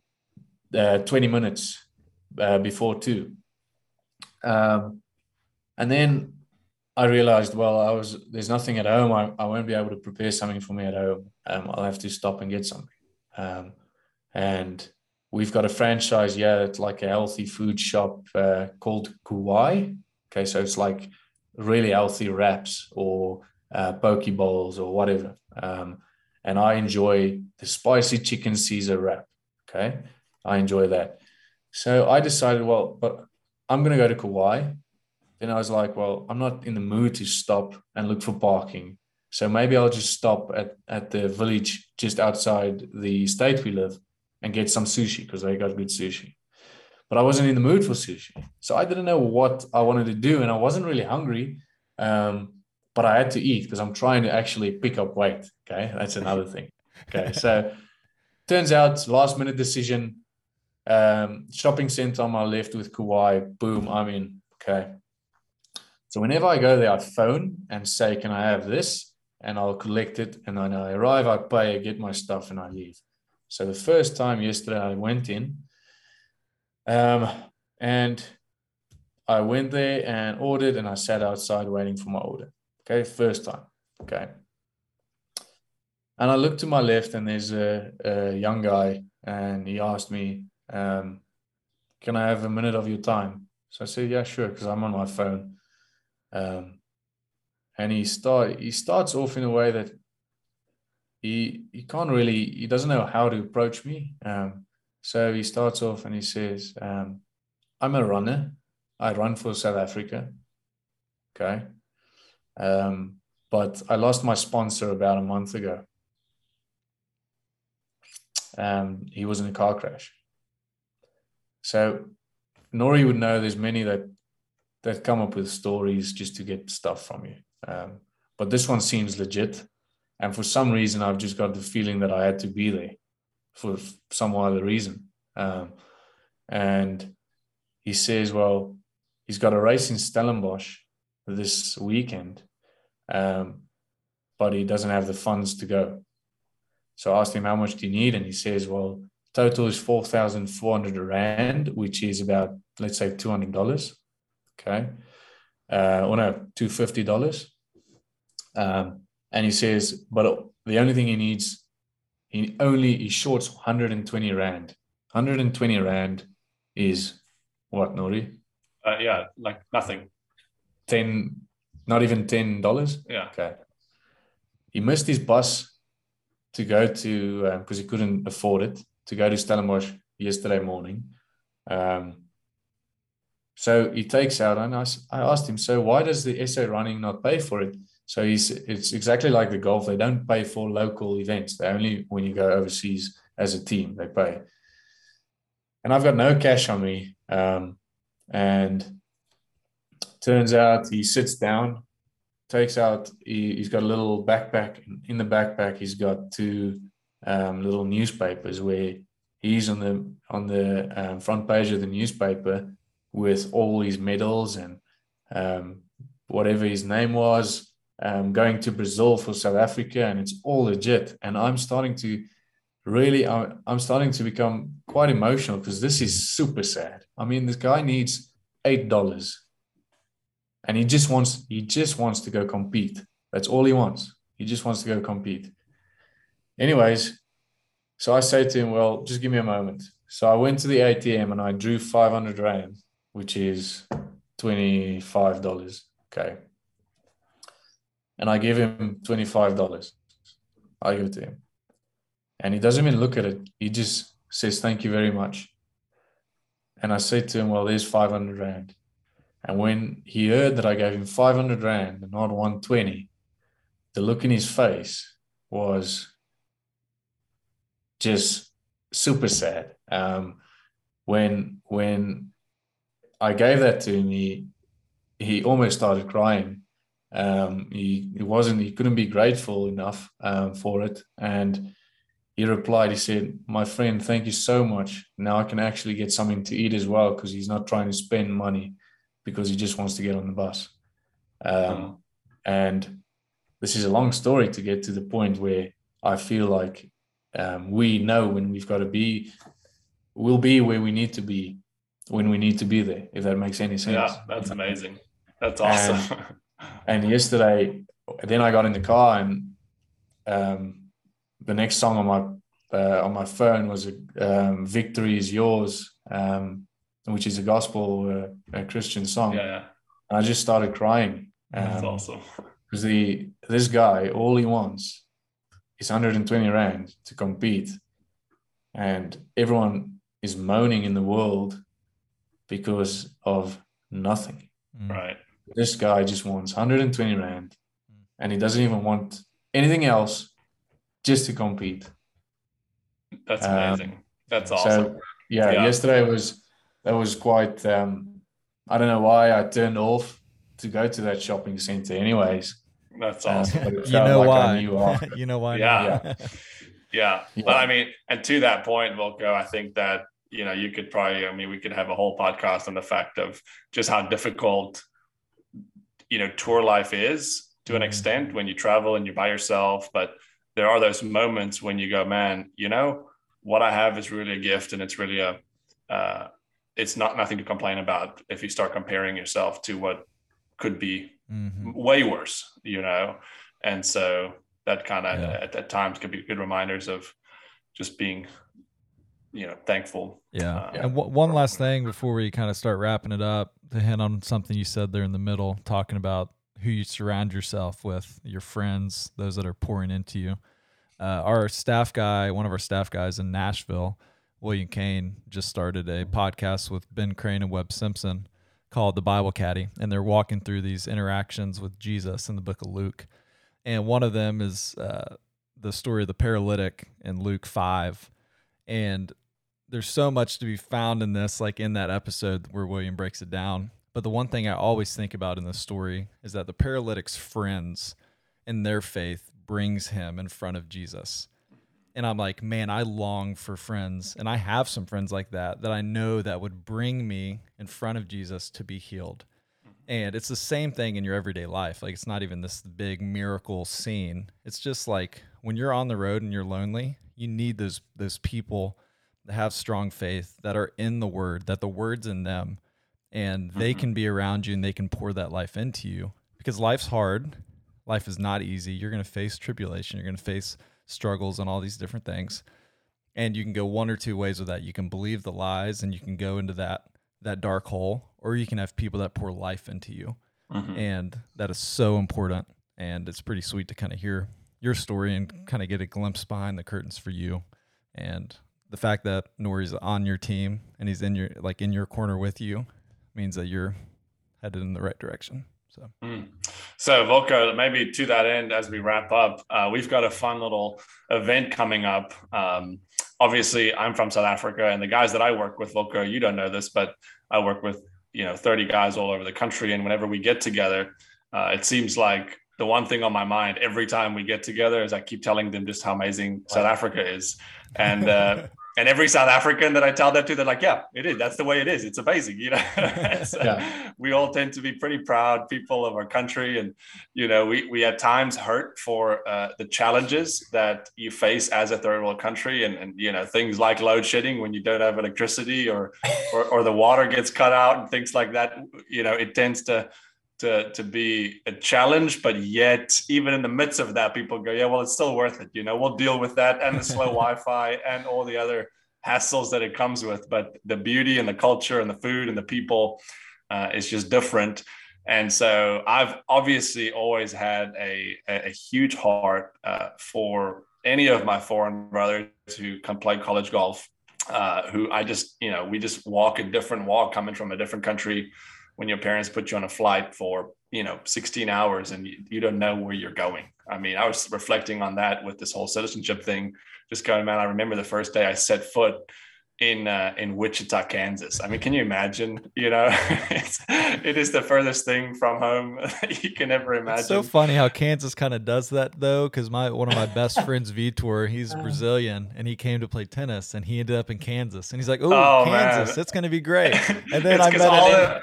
uh, 20 minutes uh, before too. Um, and then I realized, well, I was there's nothing at home. I, I won't be able to prepare something for me at home. Um, I'll have to stop and get something. Um, and We've got a franchise, yeah, it's like a healthy food shop uh, called Kauai. Okay, so it's like really healthy wraps or uh, poke bowls or whatever. Um, and I enjoy the spicy chicken Caesar wrap. Okay, I enjoy that. So I decided, well, but I'm going to go to Kauai. Then I was like, well, I'm not in the mood to stop and look for parking. So maybe I'll just stop at, at the village just outside the state we live and get some sushi because they got good sushi. But I wasn't in the mood for sushi. So I didn't know what I wanted to do. And I wasn't really hungry. Um, but I had to eat because I'm trying to actually pick up weight. Okay. That's another thing. Okay. (laughs) So turns out last minute decision. Um, shopping center on my left with Kauai. Boom, I'm in. Okay. So whenever I go there, I phone and say, Can I have this? And I'll collect it. And then I arrive, I pay, I get my stuff, and I leave. So the first time yesterday I went in, um, And I went there and ordered, and I sat outside waiting for my order. Okay, first time. Okay. And I looked to my left, and there's a, a young guy, and he asked me, um, Can I have a minute of your time? So I said, Yeah, sure, because I'm on my phone. Um, and he start he starts off in a way that he he can't really he doesn't know how to approach me. Um, so he starts off and he says, um, "I'm a runner. I run for South Africa. Okay, um, but I lost my sponsor about a month ago. Um, he was in a car crash. So Norrie would know there's many that that come up with stories just to get stuff from you. Um, but this one seems legit. And for some reason, I've just got the feeling that I had to be there for some other reason. Um, and he says, well, he's got a race in Stellenbosch this weekend, um, but he doesn't have the funds to go. So I asked him, how much do you need? And he says, well, total is 4,400 Rand, which is about, let's say, $200. Okay. Uh, or no, $250. Um, and he says, but the only thing he needs, he only he shorts 120 rand. 120 rand is what, Norrie? Uh, yeah, like nothing. 10, not even $10? Yeah. Okay. He missed his bus to go to, because um, he couldn't afford it, to go to Stellenbosch yesterday morning. Um, so he takes out, and I, I asked him, so why does the SA running not pay for it? So he's it's exactly like the golf. They don't pay for local events. They only when you go overseas as a team they pay. And I've got no cash on me. Um, and turns out he sits down, takes out. He, has got a little backpack. In the backpack, he's got two um, little newspapers where he's on the on the um, front page of the newspaper with all his medals and um, whatever his name was um, going to Brazil for South Africa, and it's all legit. And I'm starting to really, I'm, I'm starting to become quite emotional because this is super sad. I mean, this guy needs eight dollars, and he just wants he just wants to go compete. That's all he wants. He just wants to go compete. Anyways, so I say to him, "Well, just give me a moment." So I went to the ATM and I drew 500 rand, which is $25. Okay and I give him $25. I give it to him. And he doesn't even look at it. He just says, Thank you very much. And I said to him, Well, there's 500 Rand. And when he heard that I gave him 500 Rand and not 120, the look in his face was just super sad. Um, when when I gave that to him, he he almost started crying um, he, he wasn't he couldn't be grateful enough um, for it and he replied he said my friend thank you so much now i can actually get something to eat as well because he's not trying to spend money because he just wants to get on the bus um, mm. and this is a long story to get to the point where i feel like um, we know when we've got to be we'll be where we need to be when we need to be there if that makes any sense yeah that's amazing that's awesome (laughs) And yesterday, then I got in the car and um, the next song on my uh, on my phone was um, "Victory Is Yours," um, which is a gospel uh, a Christian song. Yeah, yeah. And I just started crying. That's um, awesome. (laughs) Because the this guy, all he wants is 120 rand to compete, and everyone is moaning in the world because of nothing. Right. This guy just wants 120 rand and he doesn't even want anything else just to compete. That's amazing. Um, That's awesome. So, yeah, yeah, yesterday was that was quite um I don't know why I turned off to go to that shopping center anyways. That's uh, awesome. Uh, (laughs) you know like why. (laughs) you know why. Yeah. yeah. (laughs) yeah. But I mean, and to that point, Wilco, I think that you know, you could probably, I mean, we could have a whole podcast on the fact of just how difficult you know tour life is to an mm-hmm. extent when you travel and you're by yourself but there are those moments when you go man you know what i have is really a gift and it's really a uh, it's not nothing to complain about if you start comparing yourself to what could be Mhm. way worse, you know. And so that kind of Yeah. at, at times could be good reminders of just being, you know, thankful. Yeah. Uh, And w- one last thing before we kind of start wrapping it up to hit on something you said there in the middle, talking about who you surround yourself with, your friends, those that are pouring into you. Uh, our staff guy, one of our staff guys in Nashville, William Kane, just started a podcast with Ben Crane and Webb Simpson called The Bible Caddy. And they're walking through these interactions with Jesus in the book of Luke. And one of them is uh, the story of the paralytic in Luke 5. And there's so much to be found in this, like in that episode where William breaks it down. But the one thing I always think about in this story is that the paralytic's friends and their faith brings him in front of Jesus. And I'm like, man, I long for friends. And I have some friends like that that I know that would bring me in front of Jesus to be healed. And it's the same thing in your everyday life. Like, it's not even this big miracle scene. It's just like when you're on the road and you're lonely, you need those those people that have strong faith that are in the word, that the word's in them, and they Mhm. can be around you and they can pour that life into you. Because life's hard. Life is not easy. You're going to face tribulation. You're going to face struggles and all these different things. And you can go one or two ways with that. You can believe the lies and you can go into that that dark hole, or you can have people that pour life into you. Mhm. And that is so important. And it's pretty sweet to kind of hear your story and kind of get a glimpse behind the curtains for you. And the fact that Norrie's on your team and he's in your like in your corner with you means that you're headed in the right direction. So Mm. So, Wilco, maybe to that end, as we wrap up, uh, we've got a fun little event coming up. Um, obviously, I'm from South Africa, and the guys that I work with, Wilco, you don't know this, but I work with you know 30 guys all over the country, and whenever we get together, uh, it seems like the one thing on my mind every time we get together is I keep telling them just how amazing South Africa is, and uh, (laughs) and every South African that I tell that to, they're like, yeah, it is. That's the way it is. It's amazing, you know. (laughs) So Yeah. We all tend to be pretty proud people of our country, and you know, we we at times hurt for uh, the challenges that you face as a third world country, and and you know things like load shedding when you don't have electricity, or or, or the water gets cut out, and things like that. You know, it tends to to to be a challenge, but yet even in the midst of that, people go, yeah, well, it's still worth it. You know, we'll deal with that and the slow (laughs) Wi-Fi and all the other hassles that it comes with. But the beauty and the culture and the food and the people uh, is just different. And so I've obviously always had a, a, a huge heart uh, for any of my foreign brothers who come play college golf, uh, who I just, you know, we just walk a different walk coming from a different country when your parents put you on a flight for, you know, 16 hours and you, you don't know where you're going. I mean, I was reflecting on that with this whole citizenship thing, just going, man, I remember the first day I set foot in uh, in Wichita, Kansas. I mean, can you imagine? You know, (laughs) it's, it is the furthest thing from home (laughs) you can ever imagine. It's so funny how Kansas kind of does that though, because my one of my best (laughs) friends, Vitor, he's Brazilian and he came to play tennis and he ended up in Kansas and he's like, "Oh, Oh, Kansas, man. it's gonna be great." And then I met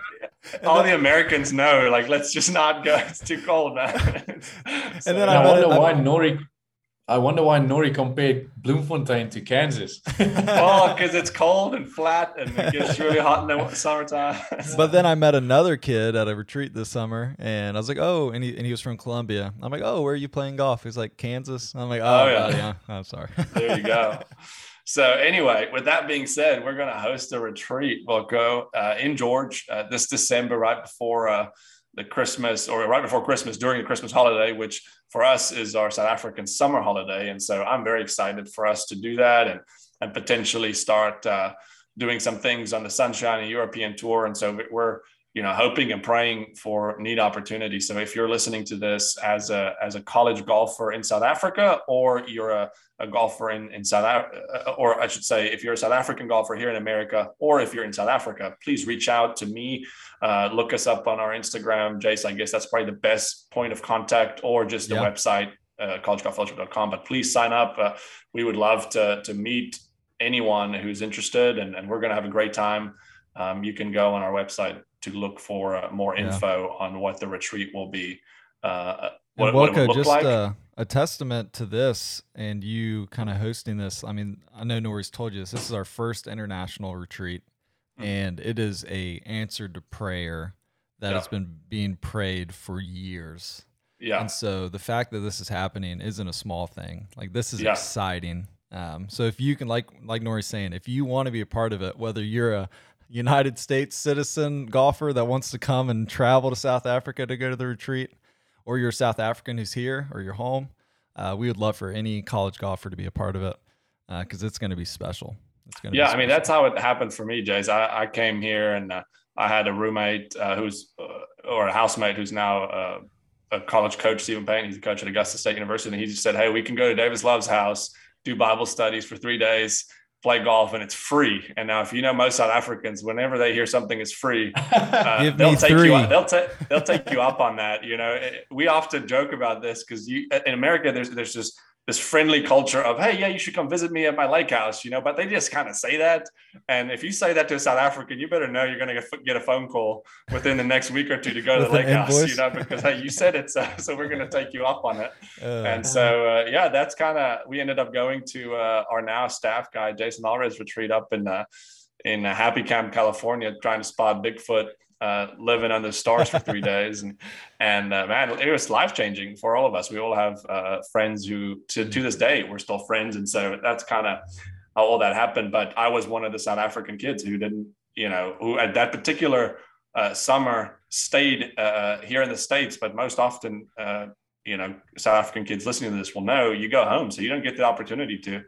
all, an- the, Americans know, like, let's just not go. (laughs) It's too cold, man. (laughs) And then I I, wonder it- why Norrie. I wonder why Norrie compared Bloemfontein to Kansas. (laughs) Oh, well, because it's cold and flat and it gets really hot in the summertime. But then I met another kid at a retreat this summer, and I was like, "Oh," and he and he was from Colombia. I'm like, "Oh, where are you playing golf?" He's like, "Kansas." I'm like, "Oh, Oh, yeah, yeah. yeah. I'm sorry." there you go. So anyway, with that being said, we're going to host a retreat. We'll go uh, in George uh, this December, right before uh, the Christmas or right before Christmas during the Christmas holiday, which for us is our South African summer holiday. And so I'm very excited for us to do that and and potentially start uh, doing some things on the Sunshine and European tour. And so we're you know hoping and praying for neat opportunities. So if you're listening to this as a as a college golfer in South Africa or you're a a golfer in, in South Africa, or I should say, if you're a South African golfer here in America, or if you're in South Africa, please reach out to me. Uh, look us up on our Instagram, Jayce. I guess that's probably the best point of contact, or just the Yeah. website, uh, collegegolffellowship.com. But please sign up. Uh, we would love to, to meet anyone who's interested, and, and we're going to have a great time. Um, you can go on our website to look for uh, more Yeah. info on what the retreat will be. Uh, what, what it will look just like. uh, a testament to this and you kind of hosting this. I mean, I know Norrie's told you this. This is our first international retreat and it is a answer to prayer that Yeah. has been being prayed for years. Yeah. And so the fact that this is happening isn't a small thing. Like this is Yeah. exciting. Um, so if you can, like like Norrie's saying, if you want to be a part of it, whether you're a United States citizen golfer that wants to come and travel to South Africa to go to the retreat, or you're a South African who's here or you're home, uh, we would love for any college golfer to be a part of it because it's going to be special. It's going to yeah, I mean that's how it happened for me, Jayce. I, I came here and uh, I had a roommate uh, who's uh, or a housemate who's now uh, a college coach, Stephen Payne. He's a coach at Augusta State University, and he just said, "Hey, we can go to Davis Love's house, do Bible studies for three days." Play golf and it's free. And now, if you know most South Africans, whenever they hear something is free, (laughs) uh, they'll take three. you. They'll take they'll take you up on that. You know, It- we often joke about this because you in America there's there's just this friendly culture of hey yeah you should come visit me at my lake house you know but they just kind of say that. And if you say that to a South African you better know you're going to get a phone call within the next week or two to go to the lake an house invoice? you know because hey you said it so, (laughs) so we're going to take you up on it. Uh, and so, uh, yeah, that's kind of we ended up going to uh, our now staff guy Jason Alvarez retreat up in uh, in uh, Happy Camp, California, trying to spot Bigfoot uh, living under the stars for three (laughs) days, and and uh, man, it was life changing for all of us. We all have uh, friends who, to to this day, we're still friends, and so that's kind of how all that happened. But I was one of the South African kids who didn't, you know, who at that particular uh, summer stayed uh, here in the states, but most often. Uh, you know, South African kids listening to this will know you go home, so you don't get the opportunity to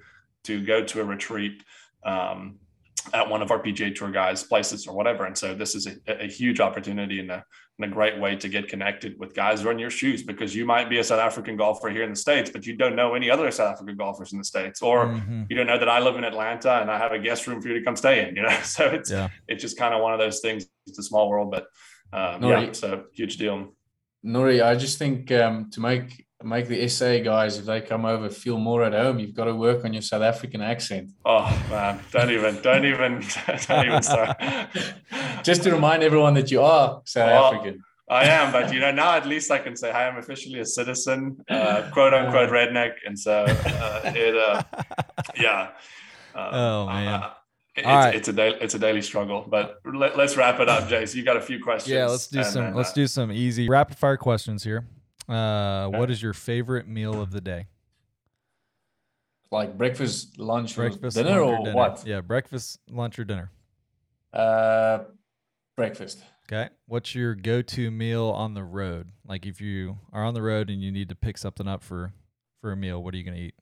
to go to a retreat um, at one of our PGA Tour guys' places or whatever. And so this is a, a huge opportunity and a, and a great way to get connected with guys who are in your shoes because you might be a South African golfer here in the States, but you don't know any other South African golfers in the States, or mhm. you don't know that I live in Atlanta and I have a guest room for you to come stay in, you know? (laughs) So it's, Yeah. it's just kind of one of those things. It's a small world, but um, No, yeah, you- so huge deal. Norrie, I just think um, to make make the SA guys, if they come over, feel more at home. You've got to work on your South African accent. Oh man, don't even, don't even, (laughs) don't even start. (laughs) Just to remind everyone that you are South Well, African. I am, but you know, now at least I can say "Hi, I am officially a citizen, uh, quote unquote redneck, and so uh, it, uh, yeah. Um, Oh, man. uh, it's, All right. it's a daily, it's a daily struggle, but let, us wrap it up, Jayce. You got a few questions. Yeah, let's do and some then, let's uh, do some easy rapid fire questions here. Uh, what is your favorite meal of the day? Like breakfast, lunch, Breakfast, dinner, lunch, or dinner? what? Yeah, breakfast, lunch, or dinner. Uh, breakfast. Okay. What's your go-to meal on the road? Like if you are on the road and you need to pick something up for for a meal, what are you gonna eat?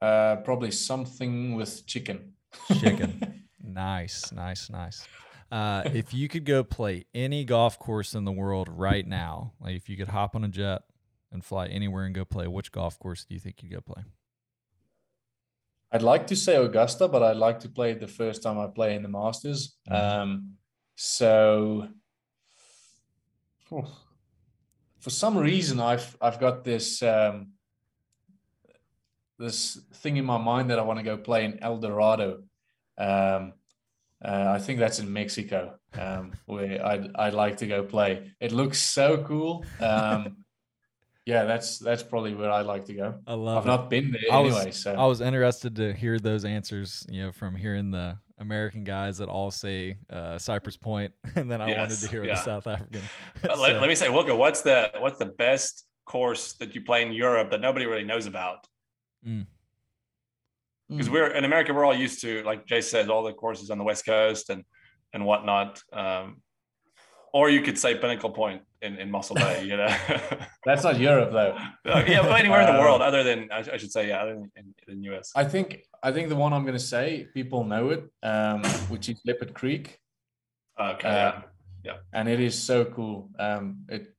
Uh, probably something with chicken. Chicken. (laughs) nice, nice, nice. Uh, if you could go play any golf course in the world right now, like if you could hop on a jet and fly anywhere and go play, which golf course do you think you'd go play? I'd like to say Augusta, but I'd like to play it the first time I play in the Masters. Mhm. Um, so for some reason, I've I've got this um, this thing in my mind that I want to go play in El Dorado. Um, uh, I think that's in Mexico, um, where I'd I'd like to go play. It looks so cool. Um, (laughs) yeah, that's that's probably where I'd like to go. I love I've not been there I was- anyway, so I was interested to hear those answers, you know, from hearing the American guys that all say uh, Cypress Point, (laughs) and then I wanted to hear yeah. the South African. (laughs) uh, let, let me say, Wilco, what's the what's the best course that you play in Europe that nobody really knows about? Mm. Because Mm. we're in America, we're all used to, like Jay said, all the courses on the West Coast and and whatnot. Um, or you could say Pinnacle Point in, in Mossel Bay, you know. (laughs) That's not Europe though. (laughs) Uh, yeah, but anywhere in the (laughs) Um, world other than I, should say, yeah, other than in, in the US. I think I think the one I'm going to say people know it, um, which is Leopard Creek, Okay, uh, yeah. and it is so cool. Um, it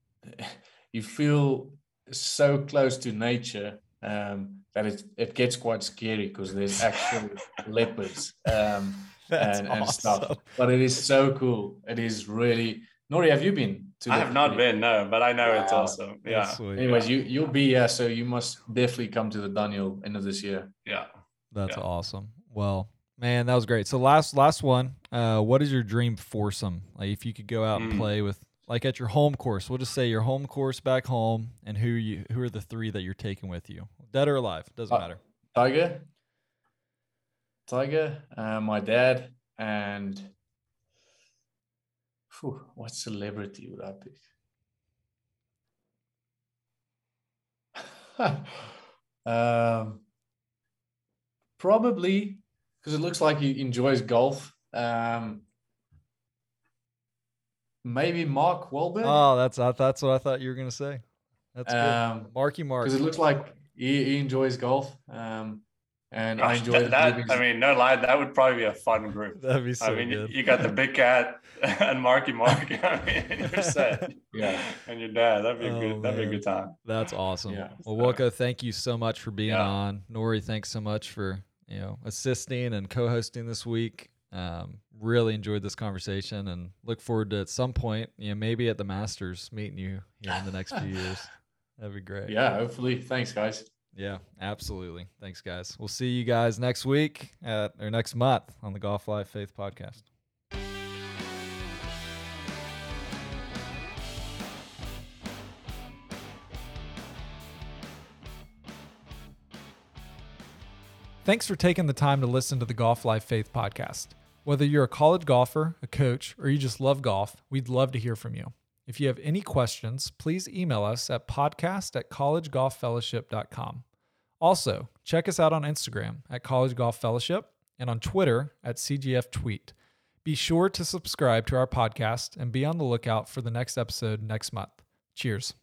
you feel so close to nature um, that it it gets quite scary because there's actual (laughs) leopards um, That's and, and awesome. stuff. But it is so cool. It is really. Norrie, have you been to? I have not Creek? been, no, but I know it's awesome. Yeah, sweet. Anyways, you you'll be yeah. So you must definitely come to the Daniel end of this year. yeah. That's Yeah. awesome. Well, man, that was great. So last last one. Uh, what is your dream foursome? Like if you could go out and Mm. play with, like at your home course. We'll just say your home course back home, and who you who are the three that you're taking with you, dead or alive, doesn't Uh, matter. Tiger, Tiger, uh, my dad, and Whew, what celebrity would I pick? (laughs) um, probably because it looks like he enjoys golf. Um, maybe Mark Wahlberg. Oh, that's that's what I thought you were gonna say. That's good. Um, Marky Mark. because it looks like he, he enjoys golf. Um, and I enjoy that, the that- I mean, no lie, that would probably be a fun group. That'd be so I mean, you, good. you got the big cat (laughs) and Marky Mark. (laughs) I mean, you're set. (laughs) yeah, And your dad. That'd be a Oh, good. That'd be a good time. That's awesome. Yeah. Well, Wilco, thank you so much for being Yeah. on. Norrie, thanks so much for you know assisting and co-hosting this week. Um, really enjoyed this conversation and look forward to at some point, you know, maybe at the Masters meeting you here in the next few years. That'd be great. yeah. Hopefully, thanks, guys. Yeah, absolutely. Thanks, guys. We'll see you guys next week at or next month on the Golf Life Faith podcast. Thanks for taking the time to listen to the Golf Life Faith podcast. Whether you're a college golfer, a coach, or you just love golf, we'd love to hear from you. If you have any questions, please email us at podcast at collegegolffellowship.com. Also, check us out on Instagram at College Golf Fellowship and on Twitter at CGF Tweet. Be sure to subscribe to our podcast and be on the lookout for the next episode next month. Cheers.